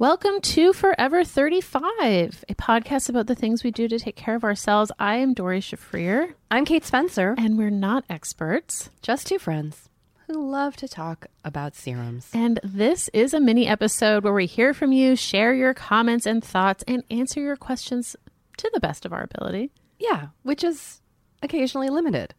Welcome to Forever 35, a podcast about the things we do to take care of ourselves. I am Doree Shafrir, I'm Kate Spencer. and we're not experts. Just two friends who love to talk about serums. And this is a mini episode where we hear from you, share your comments and thoughts, and answer your questions to the best of our ability. Yeah, which is occasionally limited.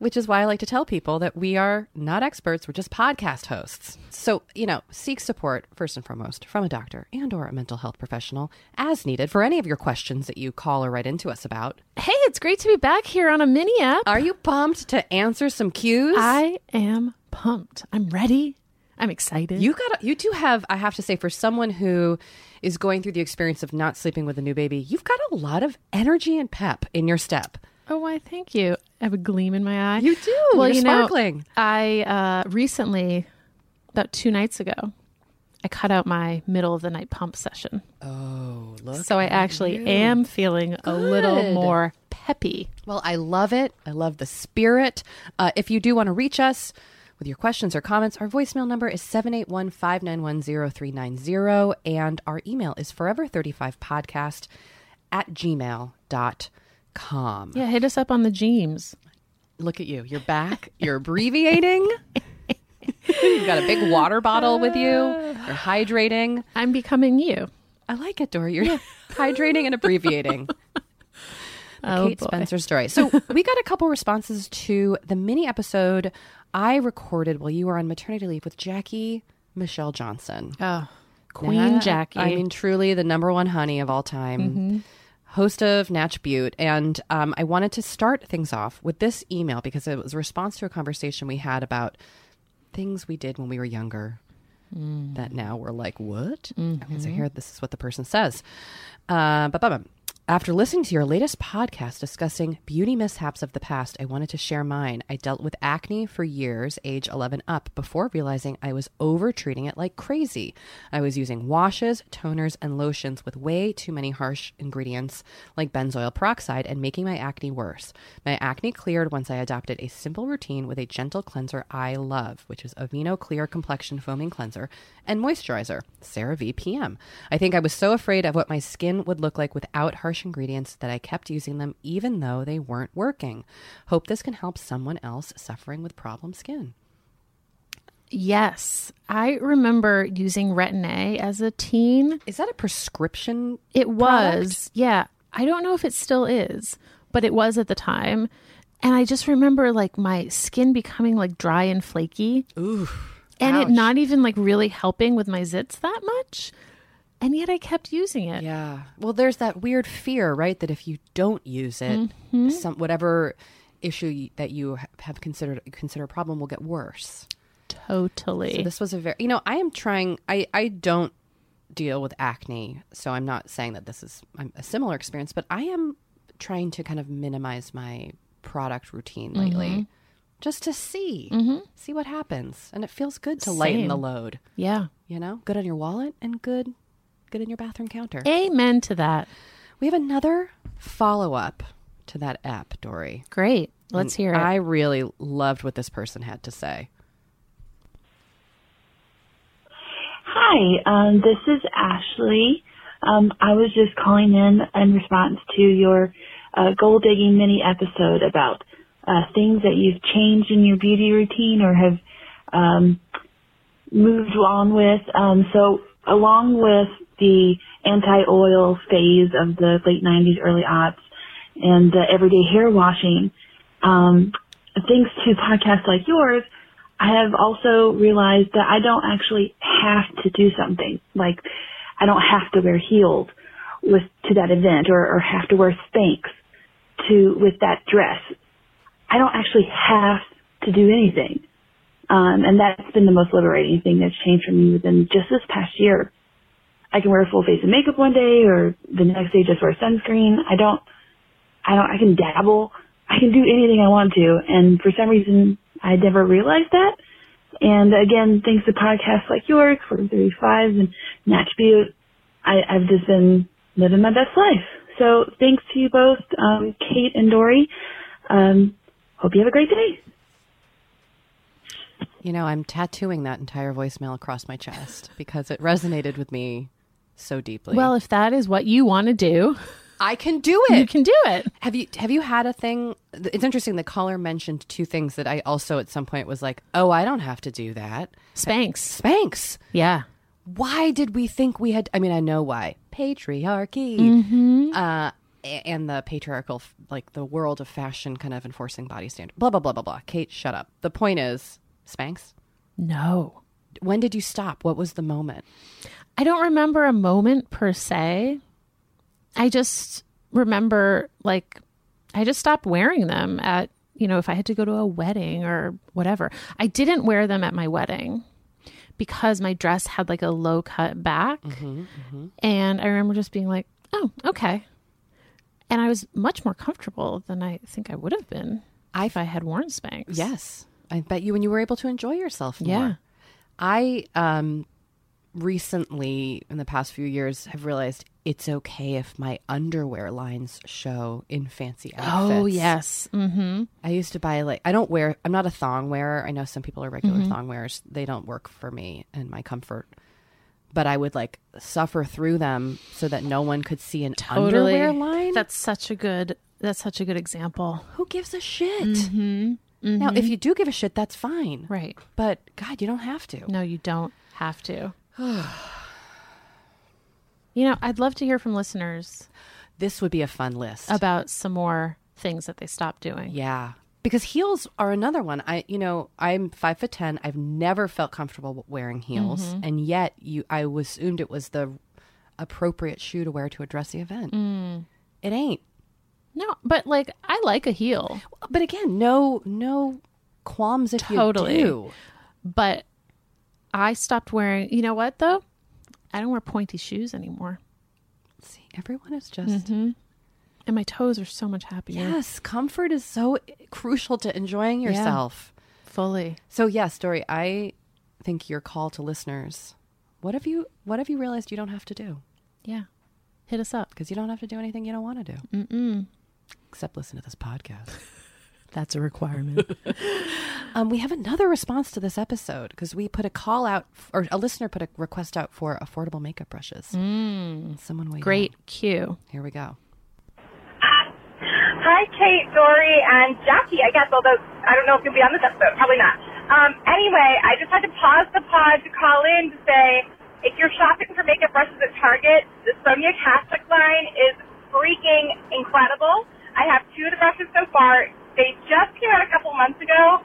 Which is why I like to tell people that we are not experts, we're just podcast hosts. So, you know, seek support first and foremost from a doctor and or a mental health professional as needed for any of your questions that you call or write into us about. Hey, it's great to be back here on a mini app. Are you pumped to answer some cues? I am pumped. I'm ready. I'm excited. You got you do have I have to say for someone who is going through the experience of not sleeping with a new baby, you've got a lot of energy and pep in your step. Oh, why? Thank you. I have a gleam in my eye. You do. Well, You're you know, sparkling. I uh, recently, about two nights ago, I cut out my middle of the night pump session. Oh, look. So I actually am feeling a little more peppy. Well, I love it. I love the spirit. Uh, if you do want to reach us with your questions or comments, our voicemail number is 781 591 0390. And our email is forever35podcast at gmail.com. Yeah, hit us up on the Jeems. Look at you. You're back. You're abbreviating. You've got a big water bottle with you. You're hydrating. I'm becoming you. I like it, Doree. You're hydrating and abbreviating. Oh, Kate boy. Spencer story. So we got a couple responses to the mini episode I recorded while you were on maternity leave with Jackie Michelle Johnson. Oh, Queen Jackie. I mean, truly the number one honey of all time. Mm-hmm. Host of Natch Beaut. And um, I wanted to start things off with this email because it was a response to a conversation we had about things we did when we were younger that now we're like, what? Okay, so here, this is what the person says. Uh, but, but, but, after listening to your latest podcast discussing beauty mishaps of the past, I wanted to share mine. I dealt with acne for years, age 11 up, before realizing I was over treating it like crazy. I was using washes, toners, and lotions with way too many harsh ingredients like benzoyl peroxide and making my acne worse. My acne cleared once I adopted a simple routine with a gentle cleanser I love, which is Aveeno Clear Complexion Foaming Cleanser and Moisturizer, CeraVe PM. I think I was so afraid of what my skin would look like without harsh ingredients that I kept using them even though they weren't working. Hope this can help someone else suffering with problem skin. Yes. I remember using Retin A as a teen. Is that a prescription? It was. Yeah. I don't know if it still is, but it was at the time. And I just remember like my skin becoming like dry and flaky. Ooh. and ouch. it not even like really helping with my zits that much. And yet I kept using it. Yeah. Well, there's that weird fear, right? That if you don't use it, Mm-hmm. some whatever issue that you have considered consider a problem will get worse. Totally. So this was a very, you know, I am trying. I I don't deal with acne, so I'm not saying that this is a similar experience, but I am trying to kind of minimize my product routine lately, Mm-hmm. just to see see what happens, and it feels good to lighten the load. yeah. You know, good on your wallet and good good in your bathroom counter. Amen to that. We have another follow up to that app, Doree. Great. Let's hear it. I really loved what this person had to say. Hi, um, this is Ashley. Um, I was just calling in in response to your uh, gold digging mini episode about uh, things that you've changed in your beauty routine or have um, moved on with. Um, so, along with the anti-oil phase of the late 90s, early aughts, and the everyday hair washing, um, thanks to podcasts like yours, I have also realized that I don't actually have to do something. Like, I don't have to wear heels with to that event or, or have to wear Spanx to with that dress. I don't actually have to do anything. Um, and that's been the most liberating thing that's changed for me within just this past year. I can wear a full face of makeup one day or the next day just wear sunscreen. I don't, I don't, I can dabble. I can do anything I want to. And for some reason, I never realized that. And again, thanks to podcasts like yours, 435 and Natch Beaut, I, I've just been living my best life. So thanks to you both, um, Kate and Doree. Um, hope you have a great day. You know, I'm tattooing that entire voicemail across my chest because it resonated with me so deeply. well, if that is what you want to do, I can do it. you can do it. Have you have you had a thing? It's interesting. The caller mentioned two things that I also at some point was like, "Oh, I don't have to do that." Spanx. Spanx. Yeah. Why did we think we had? I mean, I know why. Patriarchy. Uh, and the patriarchal, like the world of fashion, kind of enforcing body standard. Blah blah blah blah blah. Kate, shut up. The point is, Spanx. No. When did you stop? What was the moment? I don't remember a moment per se. I just remember like I just stopped wearing them at, you know, if I had to go to a wedding or whatever. I didn't wear them at my wedding because my dress had like a low cut back. And I remember just being like, "Oh, okay." And I was much more comfortable than I think I would have been if I had worn Spanx. Yes, I bet you when you were able to enjoy yourself more. Yeah. I um recently in the past few years have realized it's okay if my underwear lines show in fancy outfits. Oh, yes. Mhm. I used to buy like I don't wear I'm not a thong wearer. I know some people are regular Mm-hmm. thong wearers. They don't work for me and my comfort. But I would like suffer through them so that no one could see an Totally. underwear line. That's such a good that's such a good example. Who gives a shit? Now, if you do give a shit, that's fine. Mm-hmm. Right. But God, you don't have to. No, you don't have to. you know, I'd love to hear from listeners This would be a fun list. about some more things that they stopped doing. Yeah. Because heels are another one. I, you know, I'm five foot ten. I've never felt comfortable wearing heels, Mm-hmm. and yet you, I assumed it was the appropriate shoe to wear to a dressy event. Mm. It ain't. No, but like I like a heel, But again, no, no qualms if Totally. you do. but I stopped wearing. You know what though? I don't wear pointy shoes anymore, See, everyone is just mm-hmm. and my toes are so much happier. yes. Comfort is so crucial to enjoying yourself. Fully. So yes, Doree, I think your call to listeners. What have you? What have you realized you don't have to do? Yeah. Hit us up. Because you don't have to do anything you don't want to do. Mm-mm. Except listen to this podcast. That's a requirement. um, we have another response to this episode because we put a call out, or a listener put a request out for affordable makeup brushes. Someone weighed Great in. cue. Here we go. Hi, Kate, Doree, and Jackie, I guess, although I don't know if you'll be on this episode. Probably not. Um, anyway, I just had to pause the pod to call in to say if you're shopping for makeup brushes at Target, the Sonia Kashuk line is freaking incredible. I have two of the brushes so far. They just came out a couple months ago,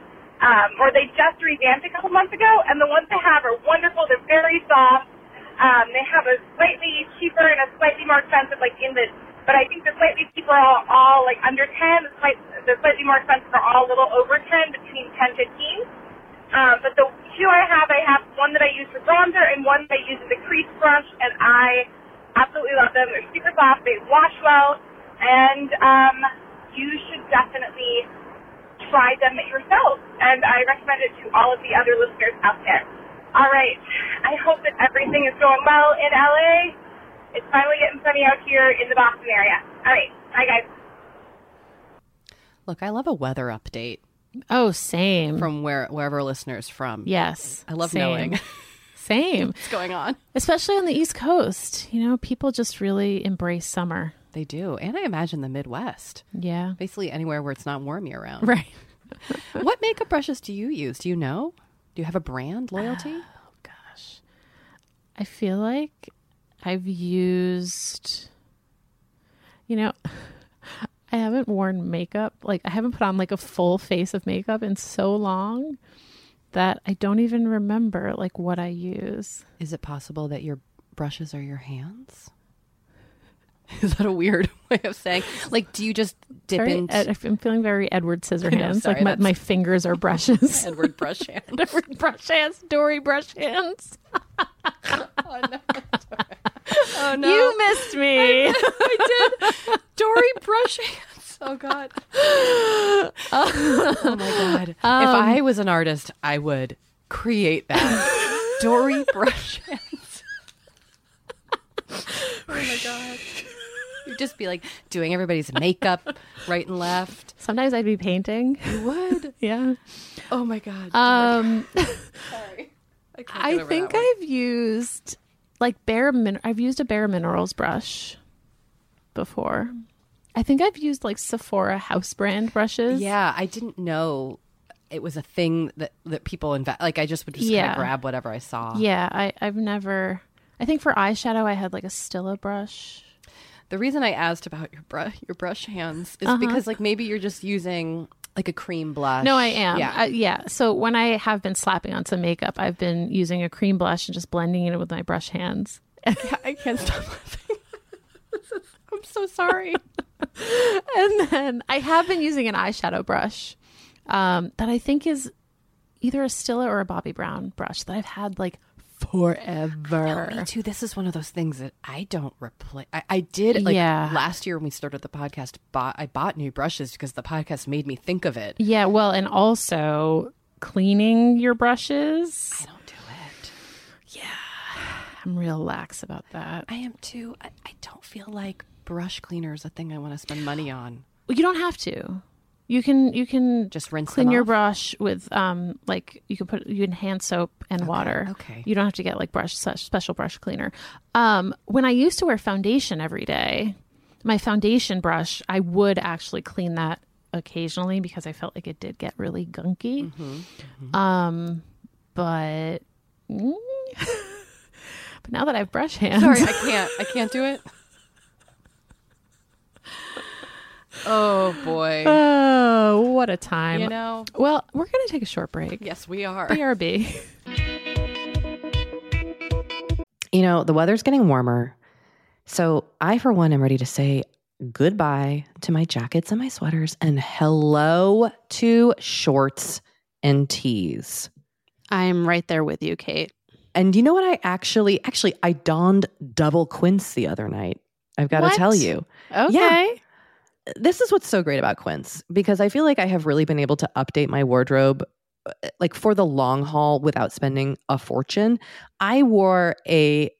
um, or they just revamped a couple months ago, and the ones they have are wonderful. They're very soft. Um, they have a slightly cheaper and a slightly more expensive, like in the, but I think the slightly cheaper are all, all like under 10. The, slight, the slightly more expensive are all a little over 10, between 10 to 15. Um, but the two I have, I have one that I use for bronzer and one that I use as a crease brush, and I absolutely love them. They're super soft, they wash well, and um, you should definitely try them yourself. And I recommend it to all of the other listeners out there. All right, I hope that everything is going well in LA. It's finally getting sunny out here in the Boston area. All right, bye guys. Look, I love a weather update Oh, same. from where wherever listener's from. yes. I love same. knowing Same. what's going on. Especially on the East Coast. You know, people just really embrace summer. They do, and I imagine the Midwest, Yeah. basically anywhere where it's not warm year round. Right. what makeup brushes do you use? Do you know? Do you have a brand loyalty? Oh, gosh. I feel like I've used, you know, I haven't worn makeup. Like, I haven't put on like a full face of makeup in so long that I don't even remember like what I use. Is it possible that your brushes are your hands? Is that a weird way of saying? Like, do you just dip Very, into Ed, I'm feeling very Edward Scissorhands. sorry, like, my, my fingers are brushes. Edward brush hand? Edward brush hands, Doree brush hands. oh no! Oh no! You missed me. I did. Doree brush hands. Oh god. oh my god. if um, I was an artist, I would create that. Doree brush hands. oh my god. You'd just be like doing everybody's makeup right and left. Sometimes I'd be painting. You would. Yeah. Oh my god. Um, Sorry. I, I think. I've used like Bare Min. I've used a Bare Minerals brush before. I think I've used like Sephora house brand brushes. Yeah, I didn't know it was a thing that that people invest. Like I just would just kind Yeah. of grab whatever I saw. Yeah. I, I've never. I think for eyeshadow, I had like a Stila brush. The reason I asked about your brush your brush hands Uh-huh. is because like maybe you're just using like a cream blush. No, I am. Yeah. Uh, yeah. So when I have been slapping on some makeup, I've been using a cream blush and just blending it with my brush hands. I can't stop laughing. I'm so sorry. and then I have been using an eyeshadow brush um, that I think is either a Stila or a Bobbi Brown brush that I've had like forever. Me too. This is one of those things that I don't replace. I, I did like Yeah. last year when we started the podcast. Bought I bought new brushes because the podcast made me think of it. Yeah, well, and also cleaning your brushes. I don't do it. Yeah, I'm real lax about that. I am too. I, I don't feel like brush cleaner is a thing I want to spend money on. Well, you don't have to. You can you can Just rinse clean your brush with um like you can put you can hand soap and water. okay. You don't have to get like brush special brush cleaner. Um when I used to wear foundation every day, my foundation brush, I would actually clean that occasionally because I felt like it did get really gunky. Mm-hmm, Um but mm, but now that I have brush hands, Sorry, I can't. I can't do it. Oh boy. oh, what a time. You know. Well, we're going to take a short break. Yes, we are. BRB. You know, the weather's getting warmer. So I, for one, am ready to say goodbye to my jackets and my sweaters and hello to shorts and tees. I'm right there with you, Kate. And you know what? I actually, actually, I donned double quince the other night. I've got to tell you. Okay. This is what's so great about Quince because I feel like I have really been able to update my wardrobe uh, like for the long haul without spending a fortune. I wore a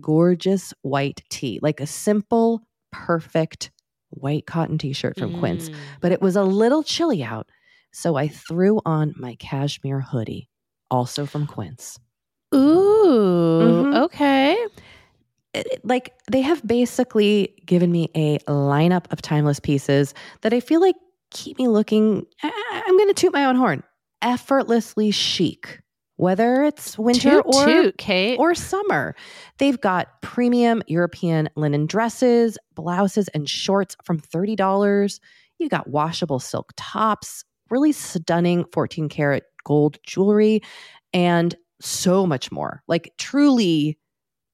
gorgeous white tee, like a simple, perfect white cotton t-shirt from Quince, Mm. but it was a little chilly out. So I threw on my cashmere hoodie, also from Quince. Ooh. Mhm. Okay. Like they have basically given me a lineup of timeless pieces that I feel like keep me looking. I, I'm going to toot my own horn effortlessly chic, whether it's winter Toot or toot, Kate. or summer. They've got premium European linen dresses, blouses, and shorts from $30. You got washable silk tops, really stunning 14 karat gold jewelry, and so much more. Like, truly,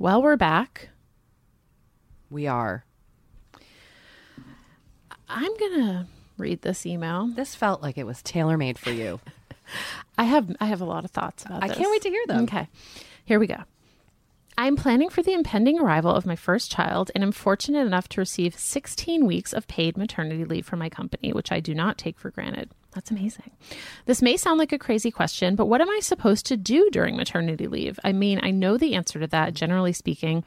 Well, we're back. We are. I'm going to read this email. This felt like it was tailor made for you. I have I have a lot of thoughts about I this. can't wait to hear them. Okay. Here we go. I'm planning for the impending arrival of my first child and am fortunate enough to receive 16 weeks of paid maternity leave from my company, which I do not take for granted. That's amazing. This may sound like a crazy question, but what am I supposed to do during maternity leave? I mean, I know the answer to that, generally speaking,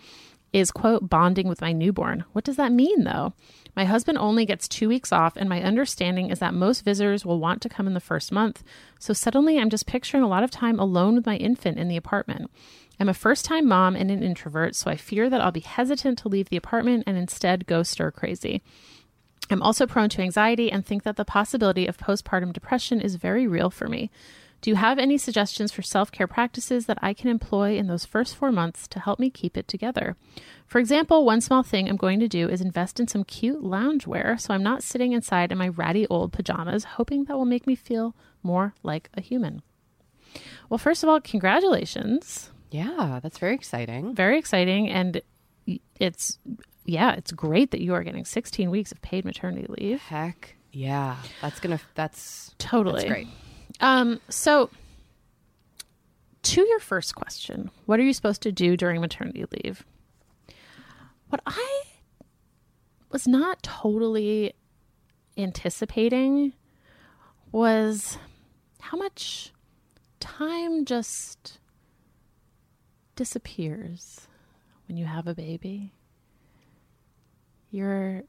is quote, bonding with my newborn. What does that mean though? My husband only gets two weeks off, and my understanding is that most visitors will want to come in the first month. So suddenly I'm just picturing a lot of time alone with my infant in the apartment. I'm a first time mom and an introvert, so I fear that I'll be hesitant to leave the apartment and instead go stir crazy. I'm also prone to anxiety and think that the possibility of postpartum depression is very real for me. Do you have any suggestions for self care practices that I can employ in those first four months to help me keep it together? For example, one small thing I'm going to do is invest in some cute loungewear so I'm not sitting inside in my ratty old pajamas, hoping that will make me feel more like a human. Well, first of all, congratulations. Yeah, that's very exciting. Very exciting. And it's, yeah, it's great that you are getting 16 weeks of paid maternity leave. Heck yeah. That's gonna that's Totally. that's great. Um, so to your first question, what are you supposed to do during maternity leave? What I was not totally anticipating was how much time just disappears when you have a baby. You're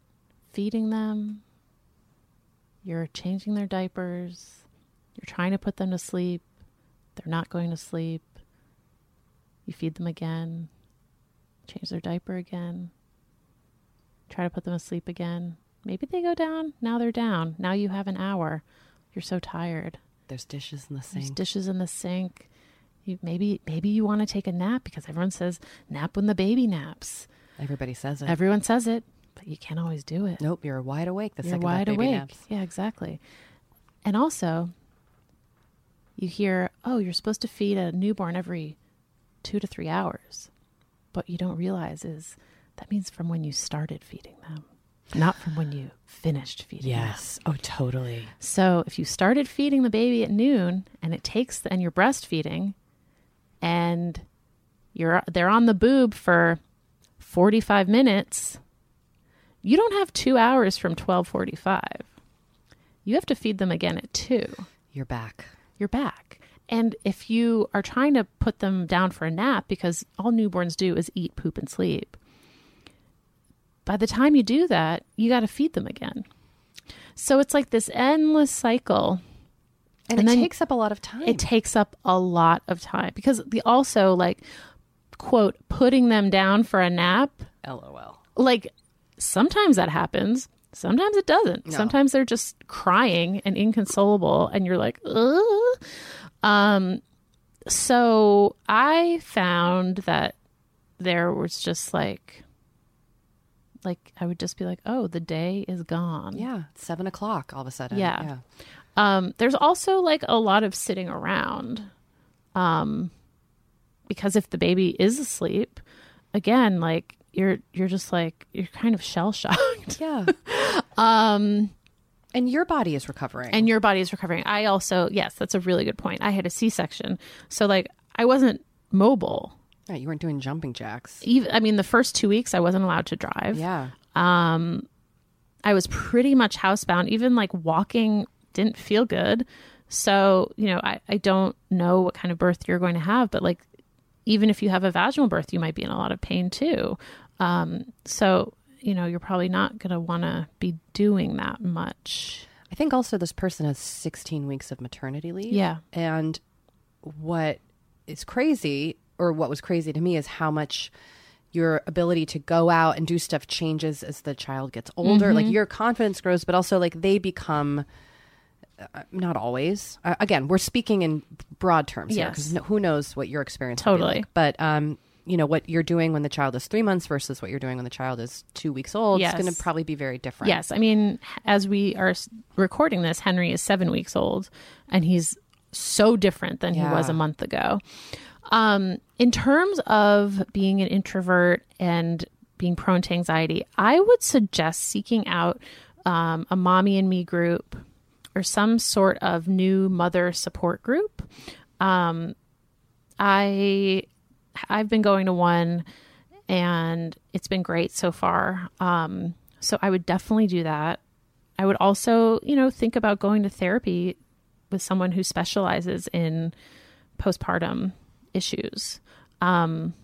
feeding them, you're changing their diapers, you're trying to put them to sleep, they're not going to sleep. You feed them again, change their diaper again, try to put them to sleep again. Maybe they go down. Now they're down. Now you have an hour. You're so tired. There's dishes in the sink. There's dishes in the sink. You maybe maybe you want to take a nap because everyone says nap when the baby naps. Everybody says it. Everyone says it, but you can't always do it. nope, you're wide awake the You're second that wide baby awake. naps. Yeah, exactly. And also, you hear, oh, you're supposed to feed a newborn every two to three hours. What you don't realize is that means from when you started feeding them, not from when you finished feeding them. Yes. Oh, totally. So if you started feeding the baby at noon and it takes and you're breastfeeding and you're they're on the boob for 45 minutes, you don't have 2 hours from 12:45. You have to feed them again at 2. You're back. You're back. And if you are trying to put them down for a nap because all newborns do is eat, poop and sleep. By the time you do that, you got to feed them again. So it's like this endless cycle And, And it takes up a lot of time. it takes up a lot of time because the also like quote putting them down for a nap LOL. like sometimes that happens sometimes it doesn't No. sometimes they're just crying and inconsolable and you're like Ugh. um so i found that there was just like like i would just be like oh the day is gone Yeah. Seven o'clock all of a sudden. Yeah. Yeah. Um, there's also like a lot of sitting around. Um, because if the baby is asleep, again, like you're you're just like you're kind of shell shocked. Yeah. um, and your body is recovering. and your body is recovering. I also yes, that's a really good point. I had a C section. So like I wasn't mobile. Right, you weren't doing jumping jacks. Even I mean the first two weeks I wasn't allowed to drive. Yeah. Um I was pretty much housebound. Even like walking didn't feel good. So, you know, I, I don't know what kind of birth you're going to have, but like even if you have a vaginal birth, you might be in a lot of pain too. Um, so, you know, you're probably not going to want to be doing that much. I think also this person has 16 weeks of maternity leave. Yeah. And what is crazy, or what was crazy to me, is how much your ability to go out and do stuff changes as the child gets older. Mm-hmm. Like your confidence grows, but also like they become. Uh, not always. Uh, again, we're speaking in broad terms here because no, who knows what your experience Totally. like. But um, you know what you're doing when the child is three months versus what you're doing when the child is two weeks old. Yes. It's going to probably be very different. Yes. I mean, as we are recording this, Henry is seven weeks old and he's so different than he was a month ago. Um, in terms of being an introvert and being prone to anxiety, I would suggest seeking out um, a mommy and me group or some sort of new mother support group. Um, I I've been going to one and it's been great so far. Um, so I would definitely do that. I would also, you know, think about going to therapy with someone who specializes in postpartum issues. Um,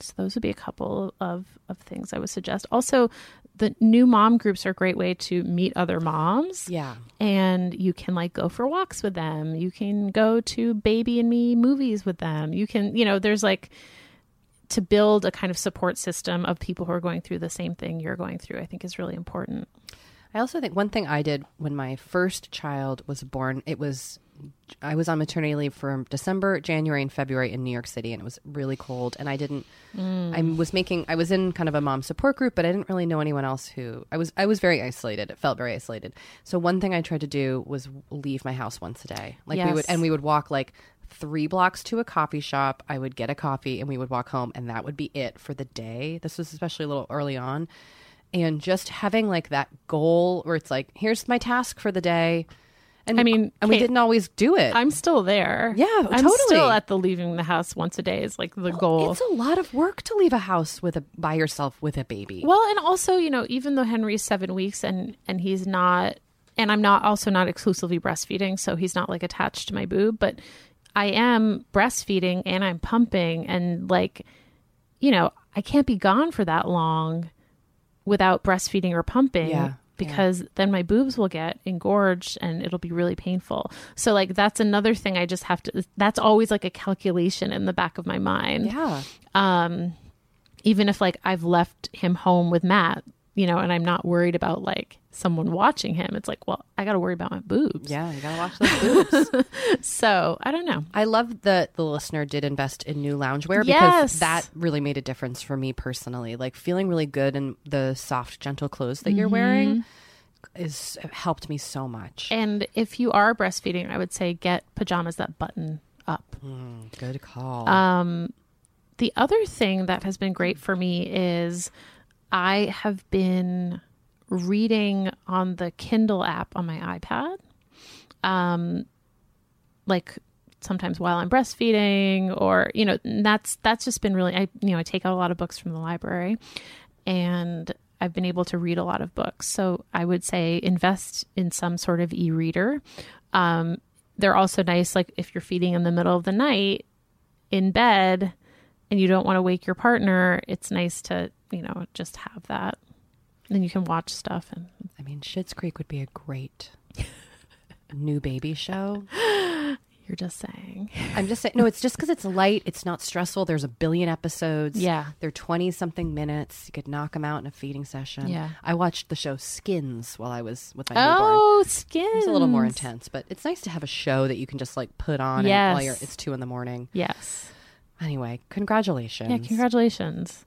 so those would be a couple of, of things I would suggest. Also, the new mom groups are a great way to meet other moms Yeah. and you can like go for walks with them. You can go to baby and me movies with them. You can, you know, there's like to build a kind of support system of people who are going through the same thing you're going through, I think is really important. I also think one thing I did when my first child was born, it was I was on maternity leave from December, January, and February in New York City, and it was really cold. And I didn't. I mm. was making. I was in kind of a mom support group, but I didn't really know anyone else who. I was. I was very isolated. It felt very isolated. So one thing I tried to do was leave my house once a day. Like we would, and we would walk like three blocks to a coffee shop. I would get a coffee, and we would walk home, and that would be it for the day. This was especially a little early on and just having like that goal where it's like here's my task for the day And I mean, and we didn't always do it. I'm still there. Yeah, I'm totally. still at the leaving the house once a day is like the oh, goal. It's a lot of work to leave a house with a by yourself with a baby. Well, and also, you know, even though Henry's seven weeks and and he's not, and I'm not also not exclusively breastfeeding, so he's not like attached to my boob, but I am breastfeeding and I'm pumping, and like, you know, I can't be gone for that long without breastfeeding or pumping. Yeah, Because then my boobs will get engorged and it'll be really painful. So, like, that's another thing I just have to, that's always like a calculation in the back of my mind yeah. um even if like I've left him home with Matt, you know, and I'm not worried about like someone watching him, it's like, well, I got to worry about my boobs. Yeah, you gotta watch those boobs. So, I don't know. I love that the listener did invest in new loungewear because that really made a difference for me personally. Like feeling really good in the soft, gentle clothes that you're wearing is helped me so much. And if you are breastfeeding, I would say get pajamas that button up. Good call. Um the other thing that has been great for me is I have been reading on the Kindle app on my iPad. Um like sometimes while I'm breastfeeding or you know that's that's just been really I you know I take out a lot of books from the library and I've been able to read a lot of books. So I would say invest in some sort of e-reader. Um they're also nice like if you're feeding in the middle of the night in bed and you don't want to wake your partner, it's nice to, you know, just have that. Then you can watch stuff and I mean, Schitt's Creek would be a great new baby show. you're just saying. I'm just saying, no, it's just because it's light. It's not stressful. There's a billion episodes. Yeah. They're 20 something minutes. You could knock them out in a feeding session. Yeah. I watched the show Skins while I was with my newborn. Oh, skin. It's a little more intense, but it's nice to have a show that you can just like put on and while you're it's two in the morning. Yes. Anyway, congratulations. Yeah, congratulations.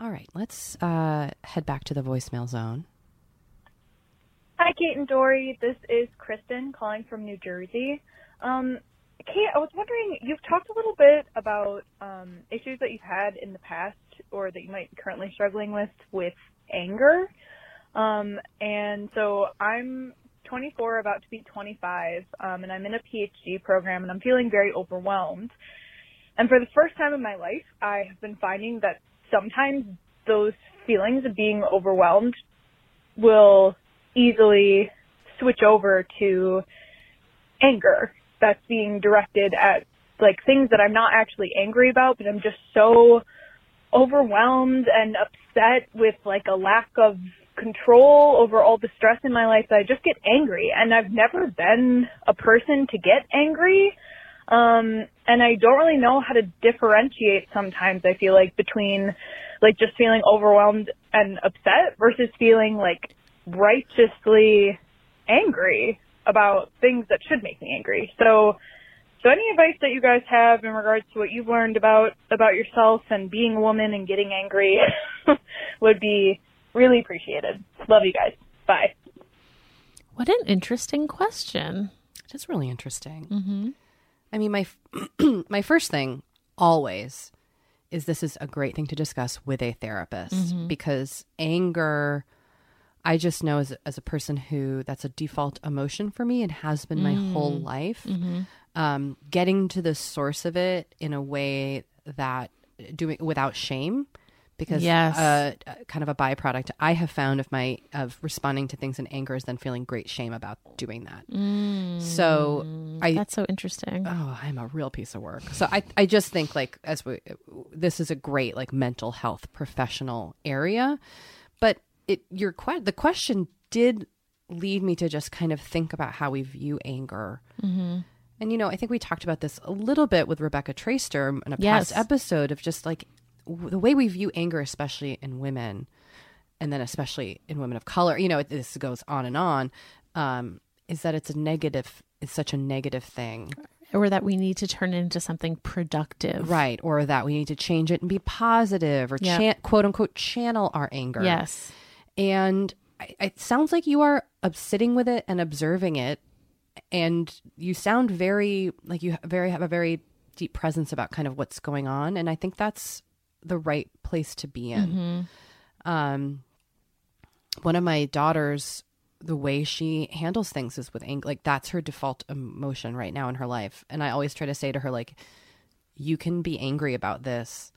All right, let's uh, head back to the voicemail zone. Hi, Kate and Doree. This is Kristen calling from New Jersey. Um, Kate, I was wondering, you've talked a little bit about um, issues that you've had in the past or that you might be currently struggling with with anger. Um, and so I'm 24, about to be 25, um, and I'm in a PhD program, and I'm feeling very overwhelmed. and for the first time in my life, I have been finding that sometimes those feelings of being overwhelmed will easily switch over to anger that's being directed at like things that I'm not actually angry about, but I'm just so overwhelmed and upset with like a lack of control over all the stress in my life that I just get angry. And I've never been a person to get angry. Um, and I don't really know how to differentiate sometimes, I feel like, between like just feeling overwhelmed and upset versus feeling like righteously angry about things that should make me angry. So, so any advice that you guys have in regards to what you've learned about about yourself and being a woman and getting angry would be really appreciated. Love you guys. Bye. What an interesting question. It is really interesting. Mm-hmm. I mean, my my first thing always is this is a great thing to discuss with a therapist Mm-hmm. because anger. I just know as as a person who that's a default emotion for me and has been my whole Mm. life. Mm-hmm. Um, getting to the source of it in a way that doing without shame, because Yes. uh, kind of a byproduct I have found of my of responding to things in anger is then feeling great shame about doing that. So I That's so interesting. oh i'm a real piece of work so i i just think like as we this is a great like mental health professional area but it your que- the question did lead me to just kind of think about how we view anger Mm-hmm. and you know i think we talked about this a little bit with rebecca traister in a Yes. past episode of just like w- the way we view anger especially in women and then especially in women of color you know it, this goes on and on um, is that it's a negative it's such a negative thing or that we need to turn it into something productive. Right. Or that we need to change it and be positive or Yeah. chan- quote unquote channel our anger. Yes. And I, it sounds like you are sitting with it and observing it. And you sound very, like you very have a very deep presence about kind of what's going on. And I think that's the right place to be in. Um, one of my daughters, the way she handles things is with anger. Like that's her default emotion right now in her life. And I always try to say to her, like, you can be angry about this,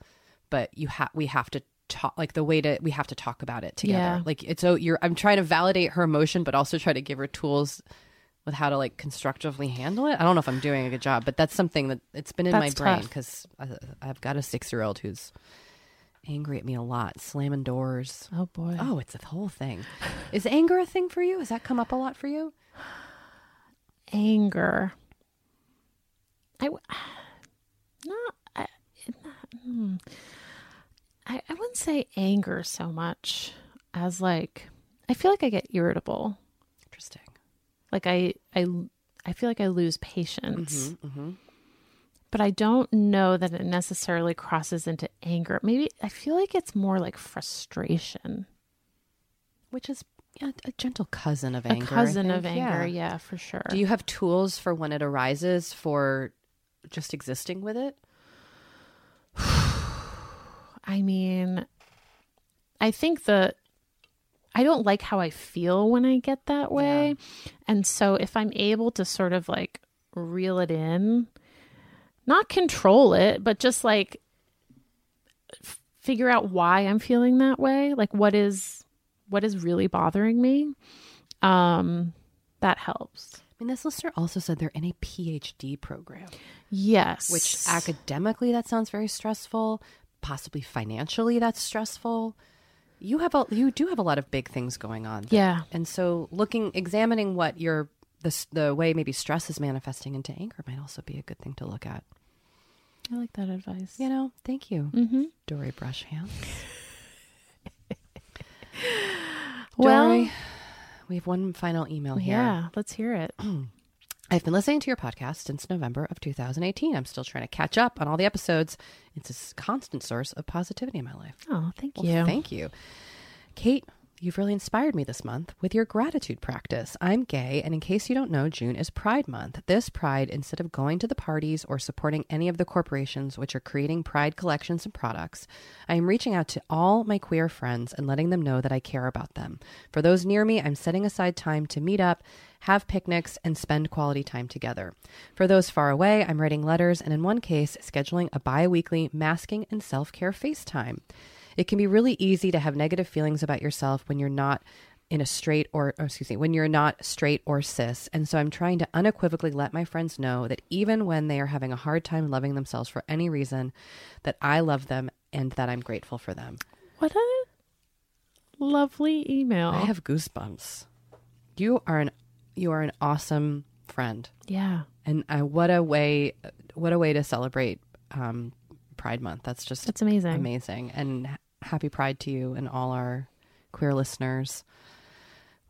but you have we have to talk. Like the way to we have to talk about it together. Yeah. Like it's so you're. I'm trying to validate her emotion, but also try to give her tools with how to like constructively handle it. I don't know if I'm doing a good job, but that's something that it's been in That's my brain because I've got a six year old who's angry at me a lot, slamming doors. Oh boy. Oh, it's a whole thing. Is anger a thing for you? Has that come up a lot for you? anger. I w- not. I, not- hmm. I I wouldn't say anger so much as like I feel like I get irritable. Interesting. Like I I I feel like I lose patience. Mm-hmm. But I don't know that it necessarily crosses into anger. Maybe I feel like it's more like frustration. Which is yeah, a gentle cousin of anger. I cousin of anger, Yeah. yeah, for sure. Do you have tools for when it arises for just existing with it? I mean, I think the I don't like how I feel when I get that way. And so if I'm able to sort of like reel it in, not control it, but just like f- figure out why I'm feeling that way, like what is what is really bothering me, um that helps. I mean, this listener also said they're in a PhD program, Yes. which academically that sounds very stressful. Possibly financially, that's stressful. You have a you do have a lot of big things going on. there. Yeah. and so looking, examining what your the the way maybe stress is manifesting into anger might also be a good thing to look at. I like that advice. You know, thank you, Mhm. Doree. Well, Doree, we have one final email here. yeah, let's hear it. I've been listening to your podcast since November of 2018. I'm still trying to catch up on all the episodes. It's a constant source of positivity in my life. Oh, thank Well, you. Thank you. Kate, You've really inspired me this month with your gratitude practice. I'm gay, and in case you don't know, June is Pride Month. This Pride, instead of going to the parties or supporting any of the corporations which are creating Pride collections and products, I am reaching out to all my queer friends and letting them know that I care about them. For those near me, I'm setting aside time to meet up, have picnics, and spend quality time together. For those far away, I'm writing letters and, in one case, scheduling a bi weekly masking and self care FaceTime. It can be really easy to have negative feelings about yourself when you're not in a straight or, or, excuse me, when you're not straight or cis. And so I'm trying to unequivocally let my friends know that even when they are having a hard time loving themselves for any reason, that I love them and that I'm grateful for them. What a lovely email. I have goosebumps. You are an you are an awesome friend. yeah. And uh, what a way what a way to celebrate um, Pride Month. That's just That's amazing. amazing. And happy Pride to you and all our queer listeners.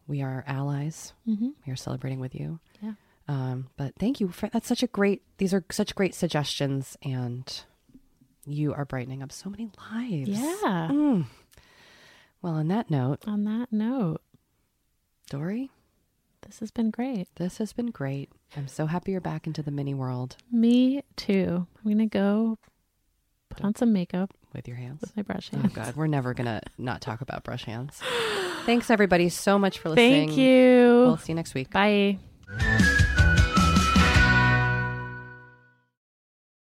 We are allies. Mm-hmm. We are celebrating with you. Yeah. Um, but thank you for that's such a great. These are such great suggestions, and you are brightening up so many lives. Yeah. Mm. Well, on that note, On that note, Doree, this has been great. this has been great. I'm so happy you're back into the mini world Me too. I'm gonna go put on some makeup with your hands. with my brush Oh. God, we're never gonna not talk about brush hands. Thanks everybody so much for listening. Thank you. We'll see you next week. Bye.